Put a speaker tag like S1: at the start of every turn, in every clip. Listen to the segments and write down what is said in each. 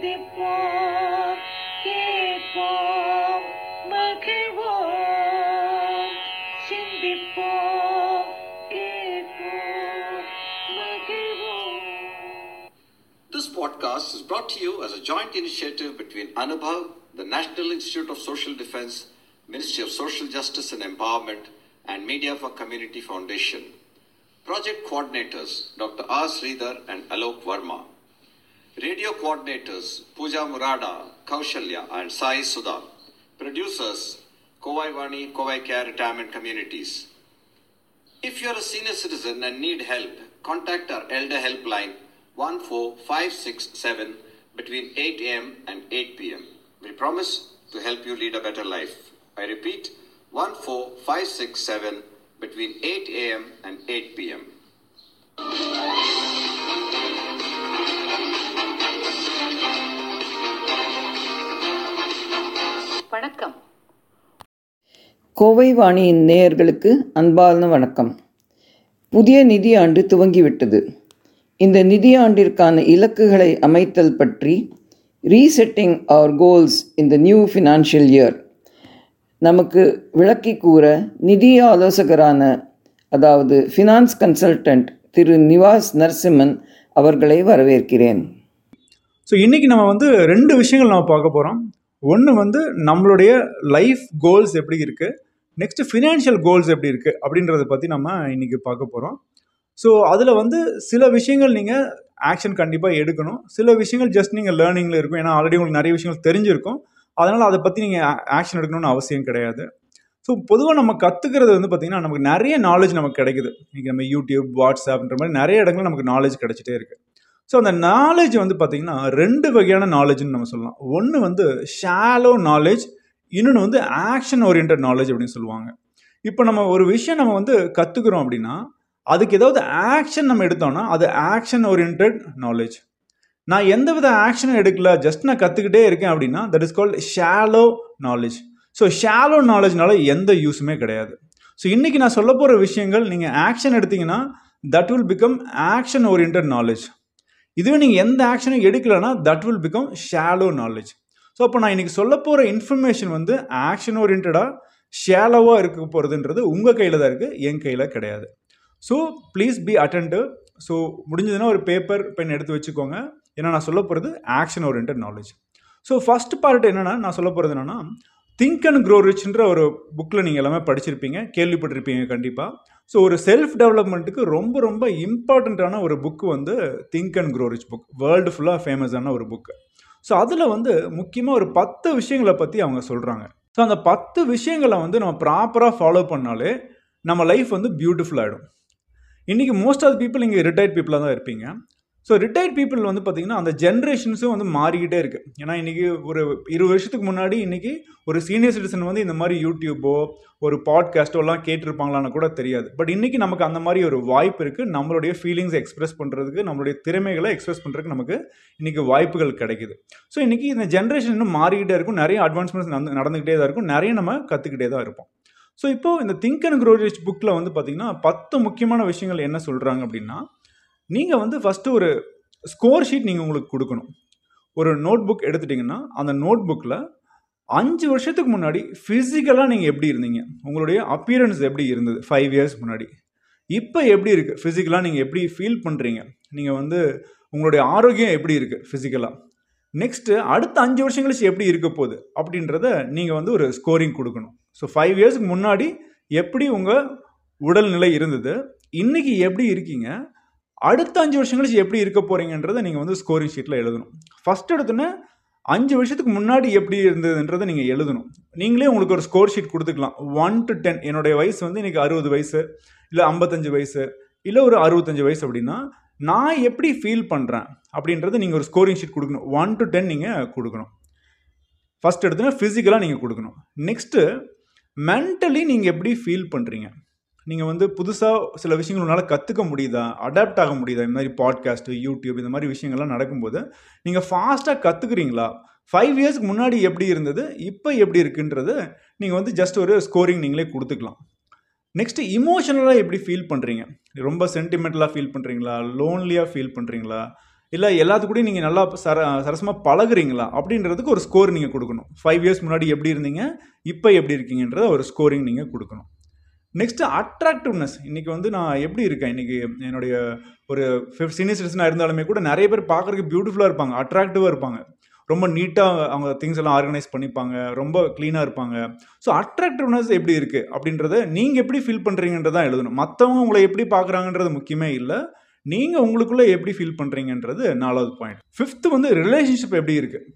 S1: This podcast is brought to you as a joint initiative between Anubhav, the National Institute of Social Defense, Ministry of Social Justice and Empowerment, and Media for Community Foundation. Project coordinators Dr. R. Sridhar and Alok Verma. Radio coordinators Pooja Murada, Kaushalya, and Sai Sudha. Producers Kovai Vani, Kovai Care Retirement Communities. If you are a senior citizen and need help, contact our Elder Helpline 14567 between 8 a.m. and 8 p.m. We promise to help you lead a better life. I repeat 14567 between 8 a.m. and 8 p.m.
S2: வணக்கம்.
S3: கோவை வாணியின் நேயர்களுக்கு அன்பார்ந்த வணக்கம். புதிய நிதியாண்டு துவங்கிவிட்டது. இந்த நிதியாண்டிற்கான இலக்குகளை அமைத்தல் பற்றி resetting our goals in the new financial year நமக்கு விளக்கி கூற நிதி ஆலோசகரான அதாவது ஃபினான்ஸ் கன்சல்டன்ட் திரு நிவாஸ் நரசிம்மன் அவர்களை வரவேற்கிறேன்.
S4: ஸோ இன்றைக்கி நம்ம வந்து ரெண்டு விஷயங்கள் நம்ம பார்க்க போகிறோம் ஒன்று வந்து நம்மளுடைய லைஃப் கோல்ஸ் எப்படி இருக்குது நெக்ஸ்ட்டு ஃபினான்ஷியல் கோல்ஸ் எப்படி இருக்குது அப்படின்றத பற்றி நம்ம இன்றைக்கி பார்க்க போகிறோம் ஸோ அதில் வந்து சில விஷயங்கள் நீங்கள் ஆக்ஷன் கண்டிப்பாக எடுக்கணும். சில விஷயங்கள் ஜஸ்ட் நீங்கள் லேர்னிங்கில் இருக்கும். ஏன்னா ஆல்ரெடி உங்களுக்கு நிறைய விஷயங்கள் தெரிஞ்சிருக்கும். அதனால் அதை பற்றி நீங்கள் ஆக்ஷன் எடுக்கணும்னு அவசியம் கிடையாது. ஸோ பொதுவாக நம்ம கற்றுக்கிறது வந்து பார்த்திங்கன்னா நமக்கு நிறைய நாலேஜ் நமக்கு கிடைக்குது. இன்றைக்கி நம்ம யூடியூப் வாட்ஸ்அப்ன்ற மாதிரி நிறைய இடங்கள் நமக்கு நாலேஜ் கிடைச்சிட்டே இருக்குது ஸோ அந்த நாலேஜ் வந்து பார்த்திங்கன்னா ரெண்டு வகையான நாலேஜ்னு நம்ம சொல்லலாம். ஒன்று வந்து ஷாலோ நாலேஜ் இன்னொன்று வந்து ஆக்ஷன் ஓரியன்ட் நாலேஜ் அப்படின்னு சொல்லுவாங்க. இப்போ நம்ம ஒரு விஷயம் நம்ம வந்து கற்றுக்குறோம் அப்படின்னா அதுக்கு ஏதாவது ஆக்ஷன் நம்ம எடுத்தோம்னா அது ஆக்ஷன் ஓரியன்ட் நாலேஜ் நான் எந்த வித ஆக்ஷனும் எடுக்கல ஜஸ்ட் நான் கற்றுக்கிட்டே இருக்கேன் அப்படின்னா that is called shallow knowledge so shallow நாலேஜ்னால எந்த யூஸுமே கிடையாது. ஸோ இன்றைக்கி நான் சொல்ல போகிற விஷயங்கள் நீங்கள் ஆக்ஷன் எடுத்தீங்கன்னா that will become action oriented knowledge இதுவே நீங்கள் எந்த ஆக்ஷனும் எடுக்கலைன்னா that will become shallow knowledge so அப்போ நான் இன்றைக்கி சொல்ல போகிற இன்ஃபர்மேஷன் வந்து ஆக்ஷன் ஓரியன்டாக ஷேலோவாக இருக்க போகிறதுன்றது உங்கள் கையில் தான் இருக்குது என் கையில் கிடையாது. So please be attentive so முடிஞ்சதுன்னா ஒரு பேப்பர் பென் எடுத்து வச்சுக்கோங்க. ஏன்னா நான் சொல்ல போகிறது action oriented knowledge so first part என்னென்னா நான் சொல்ல போகிறது என்னென்னா திங்க் அண்ட் க்ரோ ரிச்ன்ற ஒரு புக்கில் நீங்கள் எல்லாமே படிச்சிருப்பீங்க கேள்விப்பட்டிருப்பீங்க கண்டிப்பாக ஸோ ஒரு செல்ஃப் டெவலப்மெண்ட்டுக்கு ரொம்ப ரொம்ப இம்பார்ட்டண்ட்டான ஒரு புக்கு வந்து think and grow rich book world ஃபுல்லாக ஃபேமஸான ஒரு புக்கு ஸோ அதில் வந்து முக்கியமாக ஒரு பத்து விஷயங்களை பற்றி அவங்க சொல்கிறாங்க ஸோ அந்த பத்து விஷயங்களை வந்து நம்ம ப்ராப்பராக ஃபாலோ பண்ணாலே நம்ம லைஃப் வந்து பியூட்டிஃபுல்லாகிடும் இன்றைக்கி மோஸ்ட் ஆஃப் பீப்புள் இங்கே ரிட்டையர்ட் பீப்புளாக தான் இருப்பீங்க. ஸோ ரிட்டையர்ட் பீப்புள் வந்து பார்த்திங்கன்னா அந்த ஜென்ரேஷன்ஸும் வந்து மாறிக்கிட்டே இருக்குது ஏன்னா இன்றைக்கி ஒரு இருபது வருஷத்துக்கு முன்னாடி இன்றைக்கி ஒரு சீனியர் சிட்டிசன் வந்து இந்த மாதிரி யூடியூப்போ ஒரு பாட்காஸ்ட்டோ எல்லாம் கேட்டிருப்பாங்களான்னு கூட தெரியாது. பட் இன்றைக்கி நமக்கு அந்த மாதிரி ஒரு வாய்ப்பு இருக்குது நம்மளுடைய ஃபீலிங்ஸை எக்ஸ்பிரஸ் பண்ணுறதுக்கு நம்மளுடைய திறமைகளை எக்ஸ்பிரஸ் பண்ணுறதுக்கு நமக்கு இன்றைக்கி வாய்ப்புகள் கிடைக்குது. ஸோ இன்றைக்கி இந்த ஜென்ரேஷன் இன்னும் மாறிக்கிட்டே இருக்கும். நிறைய அட்வான்ஸ்மெண்ட்ஸ் நடந்து நடந்துக்கிட்டே தான் இருக்கும். நிறைய நம்ம கற்றுக்கிட்டே தான் இருப்போம். ஸோ இப்போது இந்த திங்க் அண்ட் க்ரோ ரிச் புக்கில் வந்து பார்த்திங்கன்னா பத்து முக்கியமான விஷயங்கள் என்ன சொல்கிறாங்க அப்படின்னா நீங்கள் வந்து ஃபஸ்ட்டு ஒரு ஸ்கோர் ஷீட் நீங்கள் உங்களுக்கு கொடுக்கணும். ஒரு நோட் புக் எடுத்துட்டிங்கன்னா அந்த நோட் புக்கில் அஞ்சு வருஷத்துக்கு முன்னாடி ஃபிசிக்கலாக நீங்கள் எப்படி இருந்தீங்க? உங்களுடைய அப்பியரன்ஸ் எப்படி இருந்தது? ஃபைவ் இயர்ஸ் முன்னாடி. இப்போ எப்படி இருக்குது ஃபிசிக்கலாக நீங்கள் எப்படி ஃபீல் பண்ணுறீங்க நீங்கள் வந்து உங்களுடைய ஆரோக்கியம் எப்படி இருக்குது ஃபிசிக்கலாக நெக்ஸ்ட்டு அடுத்த அஞ்சு வருஷம் கழிச்சு எப்படி இருக்க போகுது? அப்படின்றத நீங்கள் வந்து ஒரு ஸ்கோரிங் கொடுக்கணும். ஸோ ஃபைவ் இயர்ஸ்க்கு முன்னாடி எப்படி உங்கள் உடல்நிலை இருந்தது? இன்றைக்கி எப்படி இருக்கீங்க? அடுத்த அஞ்சு வருஷம் கழிச்சு எப்படி இருக்க போகிறீங்கன்றதை நீங்கள் வந்து ஸ்கோரிங் ஷீட்டில் எழுதணும். ஃபஸ்ட் எடுத்தோன்னே அஞ்சு வருஷத்துக்கு முன்னாடி எப்படி இருந்ததுன்றதை நீங்கள் எழுதணும். நீங்களே உங்களுக்கு ஒரு ஸ்கோர் ஷீட் கொடுத்துக்கலாம். ஒன் டு டென் என்னுடைய வயசு வந்து இன்றைக்கி அறுபது வயசு இல்லை ஐம்பத்தஞ்சு வயசு இல்லை ஒரு அறுபத்தஞ்சு வயசு அப்படின்னா நான் எப்படி ஃபீல் பண்ணுறேன் அப்படின்றத நீங்கள் ஒரு ஸ்கோரிங் ஷீட் கொடுக்கணும். ஒன் டு டென் நீங்கள் கொடுக்கணும். ஃபஸ்ட் எடுத்தோன்னா ஃபிசிக்கலாக நீங்கள் கொடுக்கணும். நெக்ஸ்ட்டு மென்டலி நீங்கள் எப்படி ஃபீல் பண்ணுறீங்க நீங்கள் வந்து புதுசாக சில விஷயங்கள் உங்களால் கற்றுக்க முடியுதா? அடாப்ட் ஆக முடியுதா? இந்த மாதிரி பாட்காஸ்ட்டு யூடியூப் இந்த மாதிரி விஷயங்கள்லாம் நடக்கும்போது நீங்கள் ஃபாஸ்ட்டாக கற்றுக்குறீங்களா ஃபைவ் இயர்ஸ்க்கு முன்னாடி எப்படி இருந்தது? இப்போ எப்படி இருக்குன்றது நீங்கள் வந்து ஜஸ்ட் ஒரு ஸ்கோரிங் நீங்களே கொடுத்துக்கலாம். நெக்ஸ்ட்டு இமோஷனலாக எப்படி ஃபீல் பண்ணுறீங்க ரொம்ப சென்டிமெண்டலாக ஃபீல் பண்ணுறீங்களா லோன்லியாக ஃபீல் பண்ணுறீங்களா இல்லை எல்லாத்துக்கூடயும் நீங்கள் நல்லா சர சரசமாக பழகுறீங்களா? அப்படின்றதுக்கு ஒரு ஸ்கோர் நீங்கள் கொடுக்கணும். ஃபைவ் இயர்ஸ் முன்னாடி எப்படி இருந்தீங்க? இப்போ எப்படி இருக்கீங்கன்றத ஒரு ஸ்கோரிங் நீங்கள் கொடுக்கணும். நெக்ஸ்ட்டு அட்ராக்டிவ்னஸ் இன்றைக்கி வந்து நான் எப்படி இருக்கேன்? இன்றைக்கி என்னுடைய ஒரு ஃபிஃப்த் சீனியர் சிட்டிசனாக இருந்தாலுமே கூட நிறைய பேர் பார்க்குறதுக்கு பியூட்டிஃபுல்லாக இருப்பாங்க அட்ராக்டிவாக இருப்பாங்க. ரொம்ப நீட்டாக அவங்க திங்ஸ் எல்லாம் ஆர்கனைஸ் பண்ணிப்பாங்க ரொம்ப க்ளீனாக இருப்பாங்க. ஸோ அட்ராக்டிவ்னஸ் எப்படி இருக்குது அப்படின்றத நீங்கள் எப்படி ஃபீல் பண்ணுறீங்கன்றதான் எழுதணும். மற்றவங்க உங்களை எப்படி பார்க்குறாங்கன்றது முக்கியமே இல்லை. நீங்கள் உங்களுக்குள்ளே எப்படி ஃபீல் பண்ணுறீங்கன்றது நாலாவது பாயிண்ட் ஃபிஃப்த்து வந்து ரிலேஷன்ஷிப் எப்படி இருக்குது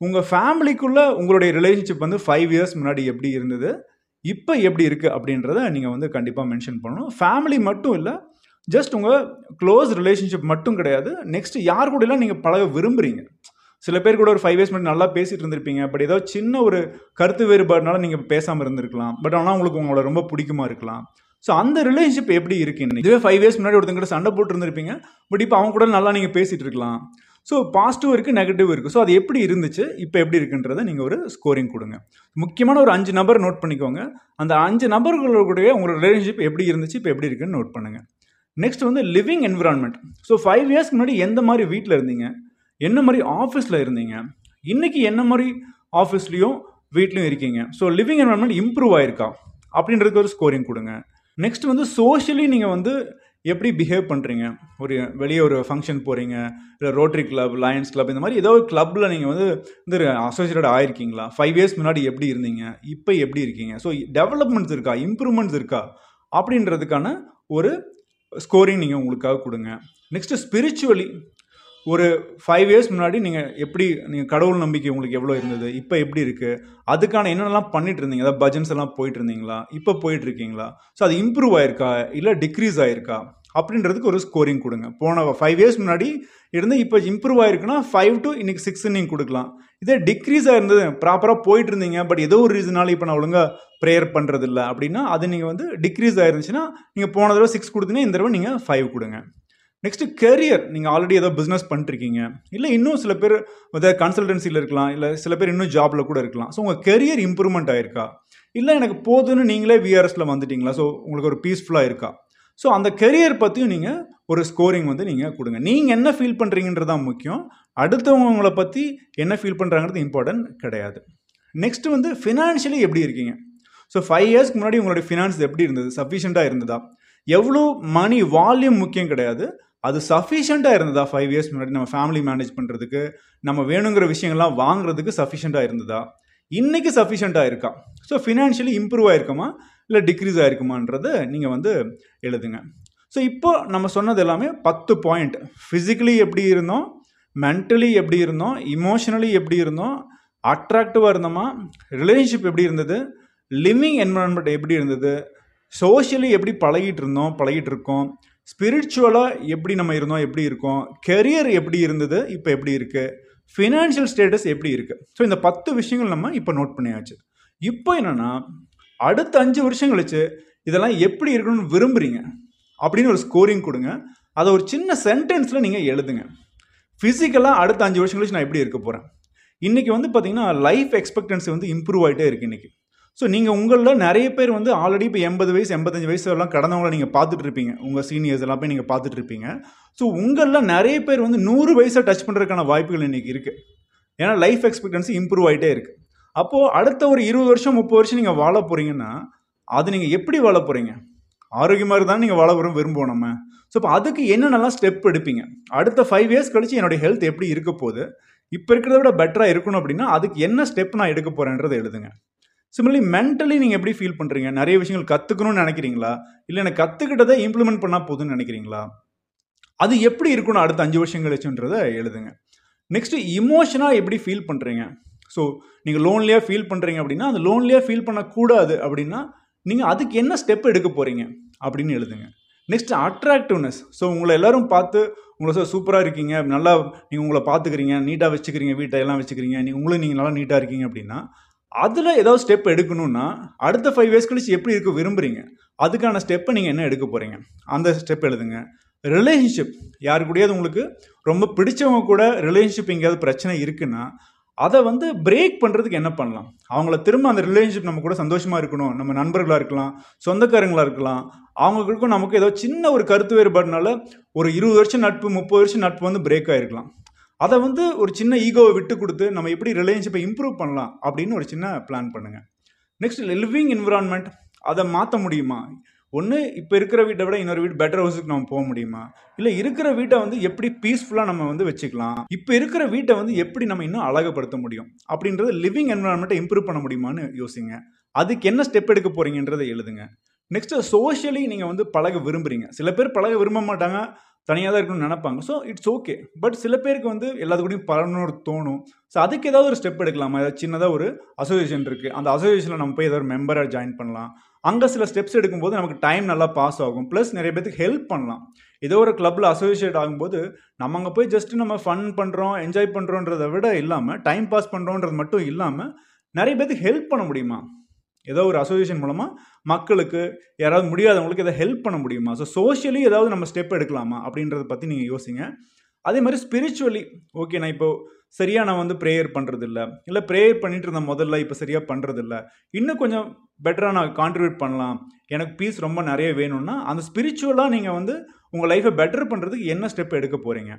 S4: உங்கள் ஃபேமிலிக்குள்ளே உங்களுடைய ரிலேஷன்ஷிப் வந்து ஃபைவ் இயர்ஸ் முன்னாடி எப்படி இருந்தது? இப்போ எப்படி இருக்குது அப்படின்றத நீங்கள் வந்து கண்டிப்பாக மென்ஷன் பண்ணணும். ஃபேமிலி மட்டும் இல்லை ஜஸ்ட் உங்கள் க்ளோஸ் ரிலேஷன்ஷிப் மட்டும் கிடையாது. நெக்ஸ்ட் யார் கூடலாம் நீங்கள் பழக விரும்புகிறீங்க சில பேர் கூட ஒரு ஃபைவ் இயர்ஸ் முன்னாடி நல்லா பேசிகிட்டு இருந்திருப்பீங்க. பட் ஏதோ சின்ன ஒரு கருத்து வேறுபாடுனால நீங்கள் பேசாமல் இருந்திருக்கலாம். பட் ஆனால் உங்களுக்கு உங்களோட ரொம்ப பிடிக்குமா இருக்கலாம். ஸோ அந்த ரிலேஷன்ஷிப் எப்படி இருக்கு இதுவே ஃபைவ் இயர்ஸ் முன்னாடி ஒருத்தங்கிட்ட சண்டை போட்டுருந்துருப்பீங்க பட் இப்போ அவங்க கூட நல்லா நீங்கள் பேசிகிட்டு இருக்கலாம். ஸோ பாசிட்டிவ் இருக்குது நெகட்டிவ் இருக்குது ஸோ அது எப்படி இருந்துச்சு இப்போ எப்படி இருக்குன்றதை நீங்கள் ஒரு ஸ்கோரிங் கொடுங்க. முக்கியமான ஒரு அஞ்சு நபர் நோட் பண்ணிக்கோங்க. அந்த அஞ்சு நபர்களுடைய உங்களோட ரிலேஷன்ஷிப் எப்படி இருந்துச்சு இப்போ எப்படி இருக்குன்னு நோட் பண்ணுங்கள் நெக்ஸ்ட் வந்து லிவிங் என்விரான்மெண்ட் ஸோ ஃபைவ் இயர்ஸ்க்கு முன்னாடி எந்த மாதிரி வீட்டில் இருந்தீங்க? என்ன மாதிரி ஆஃபீஸில் இருந்தீங்க? இன்றைக்கி என்ன மாதிரி ஆஃபீஸ்லேயும் வீட்லேயும் இருக்கீங்க? ஸோ லிவிங் என்வரன்மெண்ட் இம்ப்ரூவ் ஆயிருக்கா? அப்படின்றதுக்கு ஒரு ஸ்கோரிங் கொடுங்க. நெக்ஸ்ட் வந்து சோஷியலி நீங்கள் வந்து எப்படி பிஹேவ் பண்ணுறீங்க ஒரு வெளியே ஒரு ஃபங்க்ஷன் போகிறீங்க இல்லை ரோட்டரி கிளப் லயன்ஸ் கிளப் இந்த மாதிரி ஏதோ ஒரு கிளப்பில் நீங்கள் வந்து இந்த அசோசியேட்டட் ஆயிருக்கீங்களா? ஃபைவ் இயர்ஸ் முன்னாடி எப்படி இருந்தீங்க? இப்போ எப்படி இருக்கீங்க? ஸோ டெவலப்மெண்ட்ஸ் இருக்கா? இம்ப்ரூவ்மெண்ட்ஸ் இருக்கா? அப்படின்றதுக்கான ஒரு ஸ்கோரிங் நீங்கள் உங்களுக்காக கொடுங்க. நெக்ஸ்ட்டு ஸ்பிரிச்சுவலி ஒரு ஃபைவ் இயர்ஸ் முன்னாடி நீங்கள் எப்படி நீங்கள் கடவுள் நம்பிக்கை உங்களுக்கு எவ்வளோ இருந்தது? இப்போ எப்படி இருக்குது அதுக்கான என்னென்னலாம் பண்ணிட்டு இருந்தீங்க? அதாவது பஜன்ஸ் எல்லாம் போயிட்டு இருந்தீங்களா? இப்போ போயிட்டு இருக்கீங்களா? ஸோ அது இம்ப்ரூவ் ஆயிருக்கா? இல்லை டிக்ரீஸ் ஆயிருக்கா? அப்படின்றதுக்கு ஒரு ஸ்கோரிங் கொடுங்க. போன ஃபைவ் இயர்ஸ் முன்னாடி இருந்து இப்போ இம்ப்ரூவ் ஆயிருக்குன்னா ஃபைவ் டு இன்னைக்கு சிக்ஸ் நீங்கள் கொடுக்கலாம். இதே டிக்ரீஸ் ஆயிருந்தது ப்ராப்பராக போயிட்டு இருந்தீங்க பட் ஏதோ ஒரு ரீசனால இப்போ நான் ஒழுங்காக ப்ரேயர் பண்ணுறதில்ல அப்படின்னா அது நீங்கள் வந்து டிக்ரீஸ் ஆயிருந்துச்சுன்னா நீங்கள் போன தடவை சிக்ஸ் கொடுத்தீங்கன்னா இந்த தடவை நீங்கள் ஃபைவ் கொடுங்க. நெக்ஸ்ட்டு கெரியர் நீங்கள் ஆல்ரெடி ஏதோ பிஸ்னஸ் பண்ணிருக்கீங்க இல்லை இன்னும் சில பேர் ஏதாவது கன்சல்டன்சியில் இருக்கலாம் இல்லை சில பேர் இன்னும் ஜாபில் கூட இருக்கலாம். ஸோ உங்கள் கெரியர் இம்ப்ரூவ்மெண்ட் ஆயிருக்கா? இல்லை எனக்கு போதுன்னு நீங்களே விஆர்எஸில் வந்துட்டீங்களா? ஸோ உங்களுக்கு ஒரு பீஸ்ஃபுல்லாக இருக்கா? ஸோ அந்த கெரியர் பற்றியும் நீங்கள் ஒரு ஸ்கோரிங் வந்து நீங்கள் கொடுங்க. நீங்கள் என்ன ஃபீல் பண்ணுறீங்கன்றது தான் முக்கியம். அடுத்தவங்க உங்களை பற்றி என்ன ஃபீல் பண்ணுறாங்கிறது இம்பார்ட்டன்ட் கிடையாது. நெக்ஸ்ட்டு வந்து ஃபினான்ஷியலி எப்படி இருக்கீங்க? ஸோ ஃபைவ் இயர்ஸ்க்கு முன்னாடி உங்களுடைய ஃபினான்ஸ் எப்படி இருந்தது? சஃபிஷியண்ட்டாக இருந்ததா? எவ்வளோ மணி வால்யூம் முக்கியம் கிடையாது. அது சஃபிஷியண்ட்டாக இருந்ததா ஃபைவ் இயர்ஸ் முன்னாடி நம்ம ஃபேமிலி மேனேஜ் பண்ணுறதுக்கு நம்ம வேணுங்கிற விஷயங்கள்லாம் வாங்குறதுக்கு சஃபிஷியண்ட்டாக இருந்ததா? இன்றைக்கி சஃபிஷியண்ட்டாக இருக்கா? ஸோ ஃபினான்ஷியலி இம்ப்ரூவ் ஆயிருக்குமா? இல்லை டிக்ரீஸ் ஆயிருக்குமான்றது நீங்கள் வந்து எழுதுங்க. ஸோ இப்போ நம்ம சொன்னது எல்லாமே பத்து பாயிண்ட் ஃபிசிக்கலி எப்படி இருந்தோம்? மென்டலி எப்படி இருந்தோம்? இமோஷனலி எப்படி இருந்தோம்? அட்ராக்டிவாக இருந்தோமா? ரிலேஷன்ஷிப் எப்படி இருந்தது? லிவிங் என்வரான்மெண்ட் எப்படி இருந்தது? சோஷியலி எப்படி பழகிட்டு இருந்தோம்? பழகிட்டு இருக்கோம்? ஸ்பிரிச்சுவலாக எப்படி நம்ம இருந்தோம் எப்படி இருக்கோம் கெரியர் எப்படி இருந்தது இப்போ எப்படி இருக்குது ஃபினான்ஷியல் ஸ்டேட்டஸ் எப்படி இருக்குது ஸோ இந்த பத்து விஷயங்கள் நம்ம இப்போ நோட் பண்ணியாச்சு. இப்போ என்னென்னா அடுத்த அஞ்சு வருஷம் கழிச்சு இதெல்லாம் எப்படி இருக்கணும்னு விரும்புகிறீங்க அப்படின்னு ஒரு ஸ்கோரிங் கொடுங்க. அதை ஒரு சின்ன சென்டென்ஸில் நீங்கள் எழுதுங்க. ஃபிசிக்கலாக அடுத்த அஞ்சு வருஷம் கழிச்சு நான் எப்படி இருக்க போகிறேன் இன்றைக்கி வந்து பார்த்தீங்கன்னா லைஃப் எக்ஸ்பெக்டன்சி வந்து இம்ப்ரூவ் ஆகிட்டே இருக்குது இன்றைக்கி ஸோ நீங்கள் உங்களில் நிறைய பேர் வந்து ஆல்ரெடி இப்போ எண்பது வயசு எண்பத்தஞ்சு வயசு எல்லாம் கடந்தவங்களை நீங்கள் பார்த்துட்டு இருப்பீங்க. உங்கள் சீனியர்ஸ் எல்லாம் போய் நீங்கள் பார்த்துட்டு இருப்பீங்க. ஸோ உங்களில் நிறைய பேர் வந்து நூறு வயசை டச் பண்ணுறதுக்கான வாய்ப்புகள் இன்றைக்கி இருக்குது ஏன்னா லைஃப் எக்ஸ்பெக்டன்சி இம்ப்ரூவ் ஆகிட்டே இருக்குது அப்போது அடுத்த ஒரு இருபது வருஷம் முப்பது வருஷம் நீங்கள் வாழ போகிறீங்கன்னா அது நீங்கள் எப்படி வாழ போகிறீங்க ஆரோக்கியமாக இருந்தாலும் நீங்கள் வாழ வரும் விரும்புவோம் நம்ம. ஸோ இப்போ அதுக்கு என்னென்னலாம் ஸ்டெப் எடுப்பீங்க? அடுத்த ஃபைவ் இயர்ஸ் கழிச்சு என்னுடைய ஹெல்த் எப்படி இருக்க போகுது? இப்போ இருக்கிறத விட பெட்டராக இருக்கணும் அப்படின்னா அதுக்கு என்ன ஸ்டெப் நான் எடுக்க போகிறேன்றதை எழுதுங்க. சிமிலி மென்டலி நீங்கள் எப்படி ஃபீல் பண்ணுறீங்க நிறைய விஷயங்கள் கற்றுக்கணும்னு நினைக்கிறீங்களா? இல்லை எனக்கு கற்றுக்கிட்டதை இம்ப்ளிமெண்ட் பண்ணால் போதும்னு நினைக்கிறீங்களா? அது எப்படி இருக்கணும் அடுத்த அஞ்சு வருஷம் கழிச்சுன்றதை எழுதுங்க. நெக்ஸ்ட்டு இமோஷனாக எப்படி ஃபீல் பண்ணுறீங்க ஸோ நீங்கள் லோன்லியாக ஃபீல் பண்ணுறீங்க அப்படின்னா அந்த லோன்லியாக ஃபீல் பண்ணக்கூடாது அப்படின்னா நீங்கள் அதுக்கு என்ன ஸ்டெப் எடுக்க போகிறீங்க அப்படின்னு எழுதுங்க. நெக்ஸ்ட் அட்ராக்டிவ்னஸ் ஸோ உங்களை எல்லோரும் பார்த்து உங்களை சார் சூப்பராக இருக்கீங்க. நல்லா நீங்கள் உங்களை பார்த்துக்கிறீங்க. நீட்டாக வச்சுக்கிறீங்க. வீட்டை எல்லாம் வச்சுக்கிறீங்க. நீங்கள் உங்களும் நீங்கள் நல்லா நீட்டாக இருக்கீங்க அப்படின்னா அதில் ஏதாவது ஸ்டெப் எடுக்கணும்னா அடுத்த ஃபைவ் இயர்ஸ் கழிச்சு எப்படி இருக்க விரும்புகிறீங்க அதுக்கான ஸ்டெப்பை நீங்கள் என்ன எடுக்க போகிறீங்க அந்த ஸ்டெப் எழுதுங்க. ரிலேஷன்ஷிப் யாரு கூடயாவது உங்களுக்கு ரொம்ப பிடிச்சவங்க கூட ரிலேஷன்ஷிப் எங்கேயாவது பிரச்சனை இருக்குன்னா அதை வந்து பிரேக் பண்ணுறதுக்கு என்ன பண்ணலாம்? அவங்கள திரும்ப அந்த ரிலேஷன்ஷிப் நம்ம கூட சந்தோஷமாக இருக்கணும். நம்ம நண்பர்களாக இருக்கலாம் சொந்தக்காரங்களாக இருக்கலாம். அவங்களுக்கும் நமக்கு ஏதோ சின்ன ஒரு கருத்து வேறுபாடுனால ஒரு இருபது வருஷம் நட்பு முப்பது வருஷம் நட்பு வந்து பிரேக் ஆகிருக்கலாம் அதை வந்து ஒரு சின்ன ஈகோவை விட்டு கொடுத்து நம்ம எப்படி ரிலேஷன்ஷிப்பை இம்ப்ரூவ் பண்ணலாம் அப்படின்னு ஒரு சின்ன பிளான் பண்ணுங்கள் நெக்ஸ்ட் லிவிங் என்விரான்மெண்ட் அதை மாற்ற முடியுமா? ஒன்று இப்போ இருக்கிற வீட்டை விட இன்னொரு வீடு பெட்டர் ஹவுஸுக்கு நம்ம போக முடியுமா? இல்லை இருக்கிற வீட்டை வந்து எப்படி பீஸ்ஃபுல்லாக நம்ம வந்து வச்சுக்கலாம்? இப்போ இருக்கிற வீட்டை வந்து எப்படி நம்ம இன்னும் அழகுப்படுத்த முடியும்? அப்படின்றது லிவிங் என்விரான்மெண்ட்டை இம்ப்ரூவ் பண்ண முடியுமான்னு யோசிங்க. அதுக்கு என்ன ஸ்டெப் எடுக்க போகிறீங்கன்றதை எழுதுங்க. நெக்ஸ்ட்டு சோஷியலி நீங்கள் வந்து பழக விரும்புறீங்க. சில பேர் பழக விரும்ப மாட்டாங்க. தனியாக தான் இருக்கணும்னு நினைப்பாங்க. ஸோ இட்ஸ் ஓகே பட் சில பேருக்கு வந்து எல்லாத்து கூடயும் பழகணும்னு தோணும். ஸோ அதுக்கு ஏதாவது ஒரு ஸ்டெப் எடுக்கலாமா? ஏதாவது சின்னதாக ஒரு அசோசியேஷன் இருக்குது அந்த அசோசியேஷனில் நம்ம போய் ஏதாவது ஒரு மெம்பராக ஜாயின் பண்ணலாம். அங்கே சில ஸ்டெப்ஸ் எடுக்கும்போது நமக்கு டைம் நல்லா பாஸ் ஆகும். ப்ளஸ் நிறைய பேருக்கு ஹெல்ப் பண்ணலாம். ஏதோ ஒரு கிளப்பில் அசோசியேட் ஆகும்போது நம்ம அங்கே போய் ஜஸ்ட் நம்ம ஃபன் பண்ணுறோம் என்ஜாய் பண்ணுறோன்றதை விட இல்லாமல் டைம் பாஸ் பண்ணுறோன்றது மட்டும் இல்லாமல் நிறைய பேருக்கு ஹெல்ப் பண்ண முடியுமா? ஏதோ ஒரு அசோசியேஷன் மூலமாக மக்களுக்கு யாராவது முடியாதவங்களுக்கு எதாவது ஹெல்ப் பண்ண முடியுமா? ஸோ சோஷியலி ஏதாவது நம்ம ஸ்டெப் எடுக்கலாமா? அப்படின்றத பற்றி நீங்கள் யோசிங்க. அதே மாதிரி ஸ்பிரிச்சுவலி ஓகே நான் இப்போ சரியாக நான் வந்து ப்ரேயர் பண்ணுறதில்ல இல்லை ப்ரேயர் பண்ணிட்டு இருந்தேன் முதல்ல இப்போ சரியாக பண்ணுறதில்ல இன்னும் கொஞ்சம் பெட்டராக நான் கான்ட்ரிபியூட் பண்ணலாம். எனக்கு பீஸ் ரொம்ப நிறைய வேணும்னா அந்த ஸ்பிரிச்சுவலாக நீங்கள் வந்து உங்கள் லைஃப்பை பெட்டர் பண்ணுறதுக்கு என்ன ஸ்டெப் எடுக்க போகிறீங்க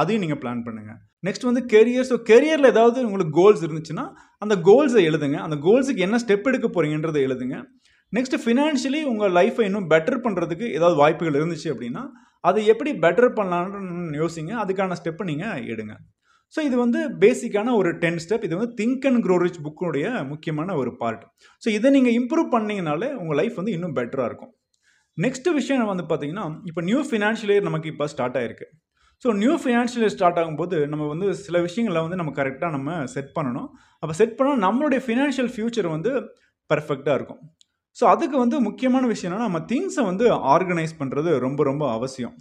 S4: அதையும் நீங்கள் பிளான் பண்ணுங்கள் நெக்ஸ்ட் வந்து கெரியர் ஸோ கெரியரில் ஏதாவது உங்களுக்கு கோல்ஸ் இருந்துச்சுன்னா அந்த கோல்ஸை எழுதுங்க. அந்த கோல்ஸுக்கு என்ன ஸ்டெப் எடுக்க போகிறீங்கன்றதை எழுதுங்க. நெக்ஸ்ட் ஃபினான்ஷியலி உங்கள் லைஃப்பை இன்னும் பெட்டர் பண்ணுறதுக்கு ஏதாவது வாய்ப்புகள் இருந்துச்சு அப்படின்னா அதை எப்படி பெட்டர் பண்ணலான்னு யோசிங்க. அதுக்கான ஸ்டெப்பை நீங்கள் எடுங்க. ஸோ இது வந்து பேசிக்கான ஒரு டென் ஸ்டெப் இது வந்து திங்க் அண்ட் க்ரோ ரிச் முக்கியமான ஒரு பார்ட் ஸோ இதை நீங்கள் இம்ப்ரூவ் பண்ணிங்கனாலே உங்கள் லைஃப் வந்து இன்னும் பெட்டராக இருக்கும். நெக்ஸ்ட் விஷயம் வந்து பார்த்தீங்கன்னா இப்போ நியூ ஃபினான்ஷியல் இயர் நமக்கு இப்போ ஸ்டார்ட் ஆயிருக்கு. ஸோ நியூ ஃபினான்ஷியல் ஸ்டார்ட் ஆகும்போது நம்ம வந்து சில விஷயங்களை வந்து நம்ம கரெக்டாக நம்ம செட் பண்ணணும். அப்போ செட் பண்ணால் நம்மளுடைய ஃபினான்ஷியல் ஃபியூச்சர் வந்து பர்ஃபெக்டாக இருக்கும். ஸோ அதுக்கு வந்து முக்கியமான விஷயம் நம்ம திங்ஸை வந்து ஆர்கனைஸ் பண்ணுறது ரொம்ப ரொம்ப அவசியம்.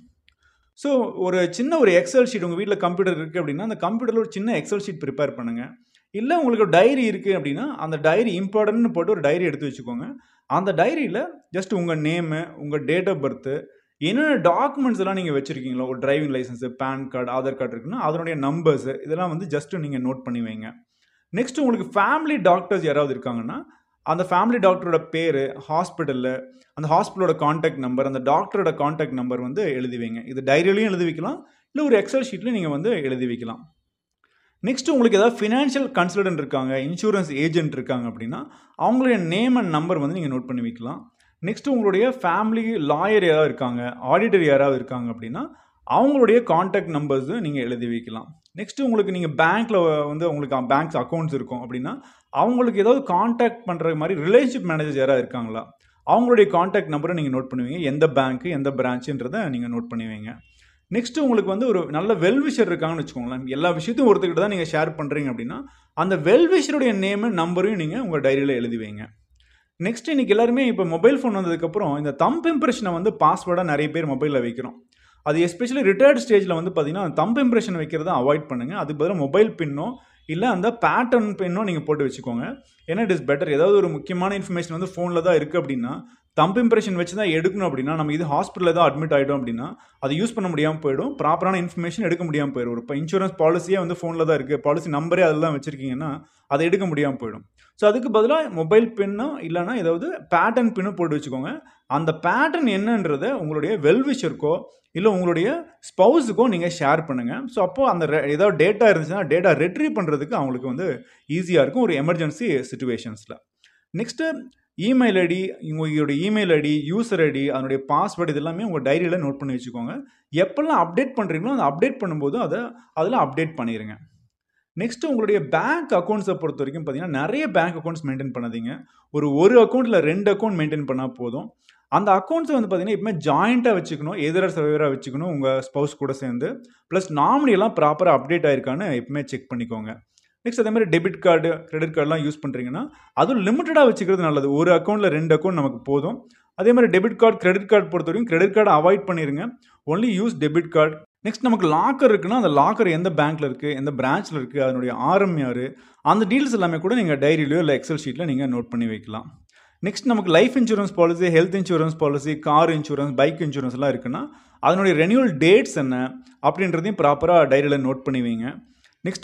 S4: ஸோ ஒரு சின்ன ஒரு எக்ஸல் ஷீட் உங்கள் வீட்டில் கம்ப்யூட்டர் இருக்குது அப்படின்னா அந்த கம்ப்யூட்டரில் ஒரு சின்ன எக்ஸல் ஷீட் ப்ரிப்பேர் பண்ணுங்கள் இல்லை உங்களுக்கு டைரி இருக்குது அப்படின்னா அந்த டைரி இம்பார்ட்டன்ட்னு போட்டு ஒரு டைரி எடுத்து வச்சுக்கோங்க. அந்த டைரியில் ஜஸ்ட் உங்கள் நேமு உங்கள் டேட் ஆஃப் பர்த்து என்னென்ன டாக்குமெண்ட்ஸ் எல்லாம் நீங்கள் வச்சுருக்கீங்களோ ஒரு driving licence PAN card Aadhaar card இருக்குன்னா அதனுடைய நம்பர்ஸு இதெல்லாம் வந்து ஜஸ்ட் நீங்கள் நோட் பண்ணி வைங்க. நெக்ஸ்ட் உங்களுக்கு ஃபேமிலி டாக்டர்ஸ் யாராவது இருக்காங்கன்னா அந்த ஃபேமிலி டாக்டரோட பேர் ஹாஸ்பிட்டலில் அந்த ஹாஸ்பிட்டலோட காண்டாக்ட் நம்பர் அந்த டாக்டரோட காண்டாக்ட் நம்பர் வந்து எழுதி வைங்க. இது டைரியிலையும் எழுதி வைக்கலாம் இல்லை ஒரு எக்ஸல் ஷீட்லையும் நீங்கள் வந்து எழுதி வைக்கலாம். நெக்ஸ்ட் உங்களுக்கு ஏதாவது ஃபினான்ஷியல் கன்சல்டன்ட் இருக்காங்க இன்சூரன்ஸ் ஏஜென்ட் இருக்காங்க அப்படின்னா அவங்களுடைய நேம் அண்ட் நம்பர் வந்து நீங்கள் நோட் பண்ணி வைக்கலாம். நெக்ஸ்ட் உங்களுடைய ஃபேமிலி லாயர் யாராவது இருக்காங்க ஆடிட்டர் யாராவது இருக்காங்க அப்படின்னா அவங்களுடைய காண்டாக்ட் நம்பர்ஸு நீங்கள் எழுதி வைக்கலாம். நெக்ஸ்ட்டு உங்களுக்கு நீங்கள் பேங்க்கில் வந்து உங்களுக்கு பேங்க்ஸ் அக்கௌண்ட்ஸ் இருக்கும் அப்படின்னா அவங்களுக்கு ஏதாவது காண்டாக்ட் பண்ணுற மாதிரி ரிலேஷன்ஷிப் மேனேஜர் யாராவது இருக்காங்களா? அவங்களுடைய காண்டாக்ட் நம்பரை நீங்கள் நோட் பண்ணுவீங்க. எந்த பேங்க்கு எந்த பிரான்ச்சுன்றதை நீங்கள் நோட் பண்ணுவீங்க. நெக்ஸ்ட்டு உங்களுக்கு வந்து ஒரு நல்ல வெல்விஷர் இருக்காங்கன்னு வச்சுக்கோங்களேன். எல்லா விஷயத்தையும் ஒருத்தர்கிட்ட தான் நீங்கள் ஷேர் பண்ணுறீங்க அப்படின்னா அந்த வெல்விஷருடைய நேமு நம்பரையும் நீங்கள் உங்கள் டைரியில் எழுதி வைங்க. நெக்ஸ்ட் இன்னைக்கு எல்லாருமே இப்போ மொபைல் ஃபோன் வந்ததுக்கப்புறம் இந்த தம்ப் இம்ப்ரெஷனை வந்து பாஸ்வேர்டாக நிறைய பேர் மொபைலில் வைக்கிறோம். அது எஸ்பெஷலி ரிட்டையர்ட் ஸ்டேஜில் வந்து பார்த்தீங்கன்னா தம்ப் இம்ப்ரெஷன் வைக்கிறத அவாய்ட் பண்ணுங்கள் அதுக்கு பதிலாக மொபைல் பின்னோ இல்லை அந்த பேட்டர்ன் பின்னோ நீங்கள் போட்டு வச்சுக்கோங்க. ஏன்னா இட் இஸ் பெட்டர் ஏதாவது ஒரு முக்கியமான இன்ஃபர்மேஷன் வந்து ஃபோனில் தான் இருக்குது அப்படின்னா தம்ப் இம்ப்ரெஷன் வச்சு தான் எடுக்கணும் அப்படின்னா நம்ம இது ஹாஸ்பிட்டலில் தான் அட்மிட் ஆகிடும் அப்படின்னா அதை யூஸ் பண்ண முடியாமல் போயிடும். ப்ராப்பரான இன்ஃபர்மேஷன் எடுக்க முடியாமல் போயிடும். இப்போ இன்சூரன்ஸ் பாலிசியே வந்து ஃபோனில் தான் இருக்குது பாலிசி நம்பரே அதில் தான் வச்சுருக்கீங்கன்னா அதை எடுக்க முடியாமல் போயிடும். ஸோ அதுக்கு பதிலாக மொபைல் பின்னோ இல்லைனா ஏதாவது பேட்டர்ன் பின்னோ போட்டு வச்சுக்கோங்க. அந்த பேட்டர்ன் என்னன்றத உங்களுடைய வெல்விஷருக்கோ இல்லை உங்களுடைய ஸ்பௌஸுக்கோ நீங்கள் ஷேர் பண்ணுங்கள் ஸோ அப்போது அந்த ஏதாவது டேட்டா இருந்துச்சுன்னா டேட்டா ரெட்ரீவ் பண்ணுறதுக்கு அவங்களுக்கு வந்து ஈஸியாக இருக்கும் ஒரு எமர்ஜென்சி சுச்சுவேஷன்ஸில் நெக்ஸ்ட்டு இமெயில் ஐடி உங்களுடைய இமெயில் ஐடி யூசர் ஐடி அதனுடைய பாஸ்வேர்டு இது எல்லாமே உங்கள் டைரியில் நோட் பண்ணி வச்சுக்கோங்க. எப்போல்லாம் அப்டேட் பண்ணுறீங்களோ அந்த அப்டேட் பண்ணும்போது அதை அதில் அப்டேட் பண்ணிடுங்க நெக்ஸ்ட் உங்களுடைய பேங்க் அக்கௌண்ட்ஸை பொறுத்த வரைக்கும் பார்த்தீங்கன்னா நிறைய பேங்க் அக்கௌண்ட்ஸ் மெயின்டைன் பண்ணாதீங்க. ஒரு ஒரு அக்கௌண்ட்டில் ரெண்டு அக்கௌண்ட் மெயின்டைன் பண்ணால் போதும். அந்த அக்கௌண்ட்ஸை வந்து பார்த்தீங்கன்னா எப்பவுமே ஜாயிண்ட்டாக வச்சுக்கணும். எதிராக சர்வேராக வச்சுக்கணும். உங்கள் ஸ்பௌஸ் கூட சேர்ந்து. ப்ளஸ் நாமினியெல்லாம் ப்ராப்பராக அப்டேட் ஆயிருக்கான்னு எப்பவுமே செக் பண்ணிக்கோங்க. நெக்ஸ்ட் அதே மாதிரி டெபிட் கார்டு கிரெடிட் கார்டெலாம் யூஸ் பண்ணுறீங்கன்னா அதுவும் லிமிட்டடாக வச்சுக்கிறது நல்லது. ஒரு அக்கௌண்ட்டில் ரெண்டு அக்கௌண்ட் நமக்கு போதும். அதே மாதிரி டெபிட் கார்டு கிரெடிட் கார்டு பொறுத்த வரைக்கும் கிரெடிட் கார்டு அவாய்ட் பண்ணிடுங்க only use debit card next நமக்கு லாக்கர் இருக்குன்னா அந்த லாக்கர் எந்த பேங்க்கில் இருக்குது எந்த பிரான்ச்சில் இருக்குது அதனுடைய ஆரம் யார் அந்த டீல்ஸ் எல்லாமே கூட நீங்கள் டைரியிலையோ இல்லை எக்ஸல் ஷீட்டில் நீங்கள் நோட் பண்ணி வைக்கலாம். நெக்ஸ்ட் நமக்கு life insurance policy health insurance policy car insurance bike இன்சூரன்ஸ்லாம் இருக்குன்னா அதனுடைய ரெனியூவல் டேட்ஸ் என்ன அப்படின்றதையும் ப்ராப்பராக டைரியில் நோட் பண்ணி வைங்க.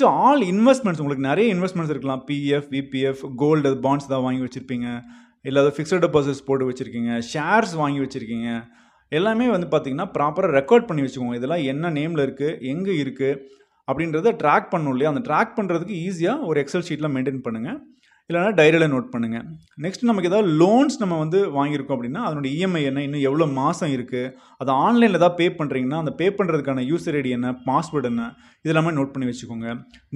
S4: ஆல் இன்வெஸ்ட்மெண்ட்ஸ் உங்களுக்கு நிறைய இன்வெஸ்ட்மெண்ட்ஸ் இருக்கலாம். பிஎஃப் விபிஎஃப் கோல்டு பாண்ட்ஸ் தான் வாங்கி வச்சுருப்பீங்க. இல்லை ஃபிக்ஸட் டெபாசிட்ஸ் போட்டு வச்சுருக்கீங்க. ஷேர்ஸ் வாங்கி வச்சுருக்கீங்க. எல்லாமே வந்து பார்த்தீங்கன்னா ப்ராப்பராக ரெக்கார்ட் பண்ணி வச்சுக்கோங்க இதெல்லாம் என்ன நேமில் இருக்குது எங்கே இருக்குது அப்படின்றத ட்ராக் பண்ணும் இல்லையா? அந்த ட்ராக் பண்ணுறதுக்கு ஈஸியாக ஒரு எக்ஸல் ஷீட்டில் மெயின்டைன் பண்ணுங்கள் இல்லைனா டைரியில் நோட் பண்ணுங்கள் நெக்ஸ்ட் நமக்கு ஏதாவது லோன்ஸ் நம்ம வந்து வாங்கியிருக்கோம் அப்படின்னா அதனுடைய இஎம்ஐ என்ன இன்னும் எவ்வளோ மாதம் இருக்குது அதை ஆன்லைனில் ஏதாவது பே பண்ணுறீங்கன்னா அந்த பே பண்ணுறதுக்கான யூசர் ஐடி என்ன பாஸ்வேர்டு என்ன இது எல்லாமே நோட் பண்ணி வச்சுக்கோங்க.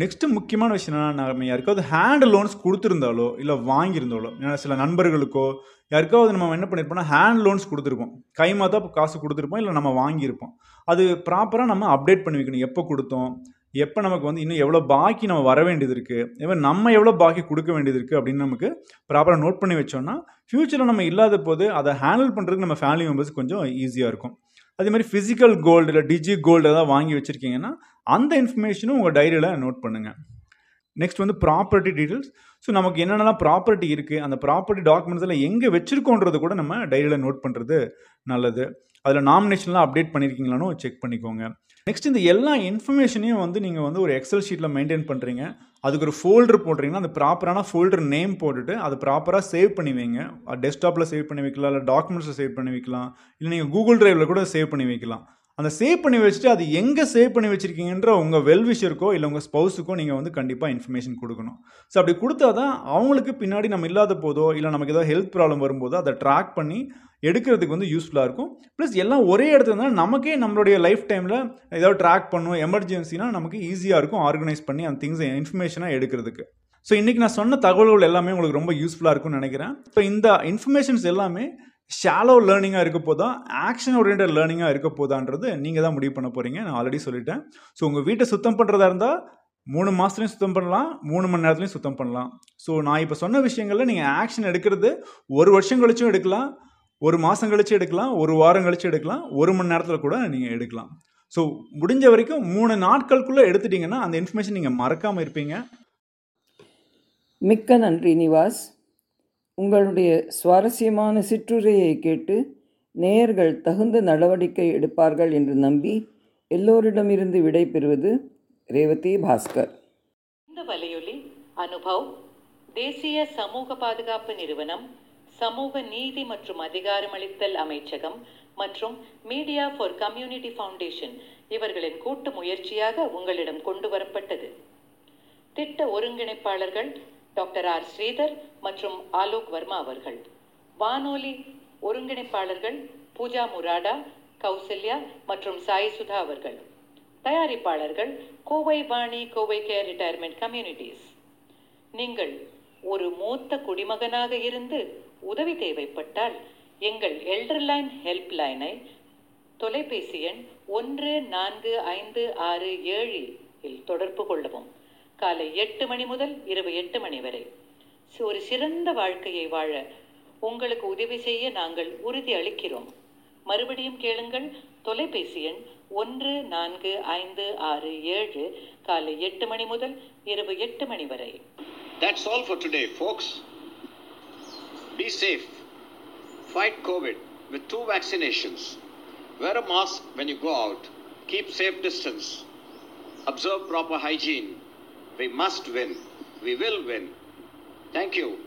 S4: நெக்ஸ்ட்டு முக்கியமான விஷயம் என்ன நம்ம யாருக்காவது ஹேண்ட் லோன்ஸ் கொடுத்துருந்தாலோ இல்லை வாங்கியிருந்தாலோ ஏன்னா சில நண்பர்களுக்கோ யாருக்காவது நம்ம என்ன பண்ணியிருப்போம்னா ஹேண்ட் லோன்ஸ் கொடுத்துருப்போம். கைமா தான் காசு கொடுத்துருப்போம் இல்லை நம்ம வாங்கியிருப்போம். அது ப்ராப்பராக நம்ம அப்டேட் பண்ணி வைக்கணும். எப்போ கொடுத்தோம் எப்போ நமக்கு வந்து இன்னும் எவ்வளோ பாக்கி நம்ம வர வேண்டியது இருக்குது இவன் நம்ம எவ்வளோ பாக்கி கொடுக்க வேண்டியது இருக்குது அப்படின்னு நமக்கு ப்ராப்பராக நோட் பண்ணி வச்சோம்னா ஃப்யூச்சரில் நம்ம இல்லாத போது அதை ஹேண்டில் பண்ணுறதுக்கு நம்ம ஃபேமிலி மெம்பர்ஸ் கொஞ்சம் ஈஸியாக இருக்கும். அதே மாதிரி ஃபிசிக்கல் கோல்டு இல்லை டிஜி கோல்டு ஏதாவது வாங்கி வச்சுருக்கீங்கன்னா அந்த இன்ஃபர்மேஷனும் உங்கள் டைரியில் நோட் பண்ணுங்கள் நெக்ஸ்ட் வந்து ப்ராப்பர்ட்டி டீட்டெயில்ஸ் ஸோ நமக்கு என்னென்னலாம் ப்ராப்பர்ட்டி இருக்குது அந்த ப்ராப்பர்ட்டி டாக்குமெண்ட்ஸ் எல்லாம் எங்கே வச்சுருக்கோன்றது கூட நம்ம டைரியில் நோட் பண்ணுறது நல்லது. அதில் நாமினேஷன்லாம் அப்டேட் பண்ணியிருக்கீங்களானும் செக் பண்ணிக்கோங்க. நெக்ஸ்ட் இந்த எல்லா இன்ஃபர்மேஷனையும் வந்து நீங்கள் வந்து ஒரு எக்ஸல் ஷீட்டில் மெயின்டைன் பண்ணுறீங்க அதுக்கு ஒரு ஃபோல்டர் போடுறீங்கன்னா அந்த ப்ராப்பரான ஃபோல்டர் நேம் போட்டுட்டு அதை ப்ராப்பராக சேவ் பண்ணி வைங்க. டெஸ்க்டாப்பில் சேவ் பண்ணி வைக்கலாம் இல்லை டாக்குமெண்ட்ஸில் சேவ் பண்ணி வைக்கலாம். இல்லை நீங்கள் கூகுள் ட்ரைவில் கூட சேவ் பண்ணி வைக்கலாம். அந்த சேவ் பண்ணி வச்சுட்டு அது எங்கே சேவ் பண்ணி வச்சுருக்கீங்கன்ற உங்கள் வெல்விஷருக்கோ இல்லை உங்கள் ஸ்பௌஸுக்கோ நீங்கள் வந்து கண்டிப்பாக இன்ஃபர்மேஷன் கொடுக்கணும். ஸோ அப்படி கொடுத்தா தான் அவங்களுக்கு பின்னாடி நம்ம இல்லாத போதோ இல்லை நமக்கு ஏதாவது ஹெல்த் ப்ராப்ளம் வரும்போதோ அதை ட்ராக் பண்ணி எடுக்கிறதுக்கு வந்து யூஸ்ஃபுல்லாக இருக்கும். ப்ளஸ் எல்லாம் ஒரே இடத்துல இருந்தால் நமக்கே நம்மளுடைய லைஃப் டைமில் ஏதாவது ட்ராக் பண்ணும் எமர்ஜென்சினா நமக்கு ஈஸியாக இருக்கும் ஆர்கனைஸ் பண்ணி அந்த திங்ஸை இன்ஃபர்மேஷனாக எடுக்கிறதுக்கு. ஸோ இன்றைக்கி நான் சொன்ன தகவல்கள் எல்லாமே உங்களுக்கு ரொம்ப யூஸ்ஃபுல்லாக இருக்கும்னு நினைக்கிறேன். இப்போ இந்த இன்ஃபர்மேஷன்ஸ் எல்லாமே ஷாலோ லேர்னிங்காக இருக்க போதா ஆக்ஷன் ஓரியன்ட் லேர்னிங்காக இருக்க போதான்றது நீங்கள் தான் முடிவு பண்ண போகிறீங்க நான் ஆல்ரெடி சொல்லிட்டேன். ஸோ உங்கள் வீட்டை சுத்தம் பண்ணுறதா இருந்தால் மூணு மாதத்துலையும் சுத்தம் பண்ணலாம் மூணு மணி நேரத்துலையும் சுத்தம் பண்ணலாம். ஸோ நான் இப்போ சொன்ன விஷயங்களில் நீங்கள் ஆக்ஷன் எடுக்கிறது ஒரு வருஷம் கழிச்சும் எடுக்கலாம் ஒரு மாதம் கழிச்சு எடுக்கலாம் ஒரு வாரம் கழிச்சு எடுக்கலாம் ஒரு மணி நேரத்தில் கூட நீங்கள் எடுக்கலாம். ஸோ முடிஞ்ச வரைக்கும் மூணு நாட்களுக்குள்ளே எடுத்துட்டிங்கன்னா அந்த இன்ஃபர்மேஷன் நீங்கள் மறக்காமல் இருப்பீங்க.
S3: மிக்க நன்றி நிவாஸ். உங்களுடைய சுவாரஸ்யமான சிற்றுரையை கேட்டு நேயர்கள் தகுந்த நடவடிக்கை எடுப்பார்கள் என்று நம்பி எல்லோரிடமிருந்து விடை பெறுவது ரேவதி பாஸ்கர்.
S2: இந்த வலையொலி அனுபவ் தேசிய சமூக பாதுகாப்பு நிறுவனம் சமூக நீதி மற்றும் அதிகாரமளித்தல் அமைச்சகம் மற்றும் மீடியா ஃபார் கம்யூனிட்டி ஃபவுண்டேஷன் இவர்களின் கூட்டு முயற்சியாக உங்களிடம் கொண்டு வரப்பட்டது. திட்ட ஒருங்கிணைப்பாளர்கள் டாக்டர் ஆர். ஸ்ரீதர் மற்றும் ஆலோக் வர்மா அவர்கள். வானொலி ஒருங்கிணைப்பாளர்கள் பூஜா முராடா கௌசல்யா மற்றும் சாய் சுதா அவர்கள். தயாரிப்பாளர்கள் Kovai Vani Kovai care retirement communities. நீங்கள் ஒரு மூத்த குடிமகனாக இருந்து உதவி தேவைப்பட்டால் எங்கள் எல்டர்லைன் ஹெல்ப் லைனை தொலைபேசி எண் ஒன்று நான்கு ஐந்து ஆறு ஏழு இல் தொடர்பு கொள்ளவும். காலை எட்டு மணி முதல் இரவு எட்டு மணி வரை ஒரு சிறந்த வாழ்க்கையை வாழ உங்களுக்கு உதவி செய்ய நாங்கள் உறுதி அளிக்கிறோம் மறுபடியும் கேளுங்கள் தொலைபேசி எண் ஒன்று நான்கு ஐந்து ஆறு ஏழு காலை எட்டு மணி முதல் இரவு எட்டு மணி வரை
S1: That's all for today, folks. Be safe. Fight COVID with two vaccinations. Wear a mask when you go out. Keep safe distance. Observe proper hygiene. We must win. We will win. Thank you.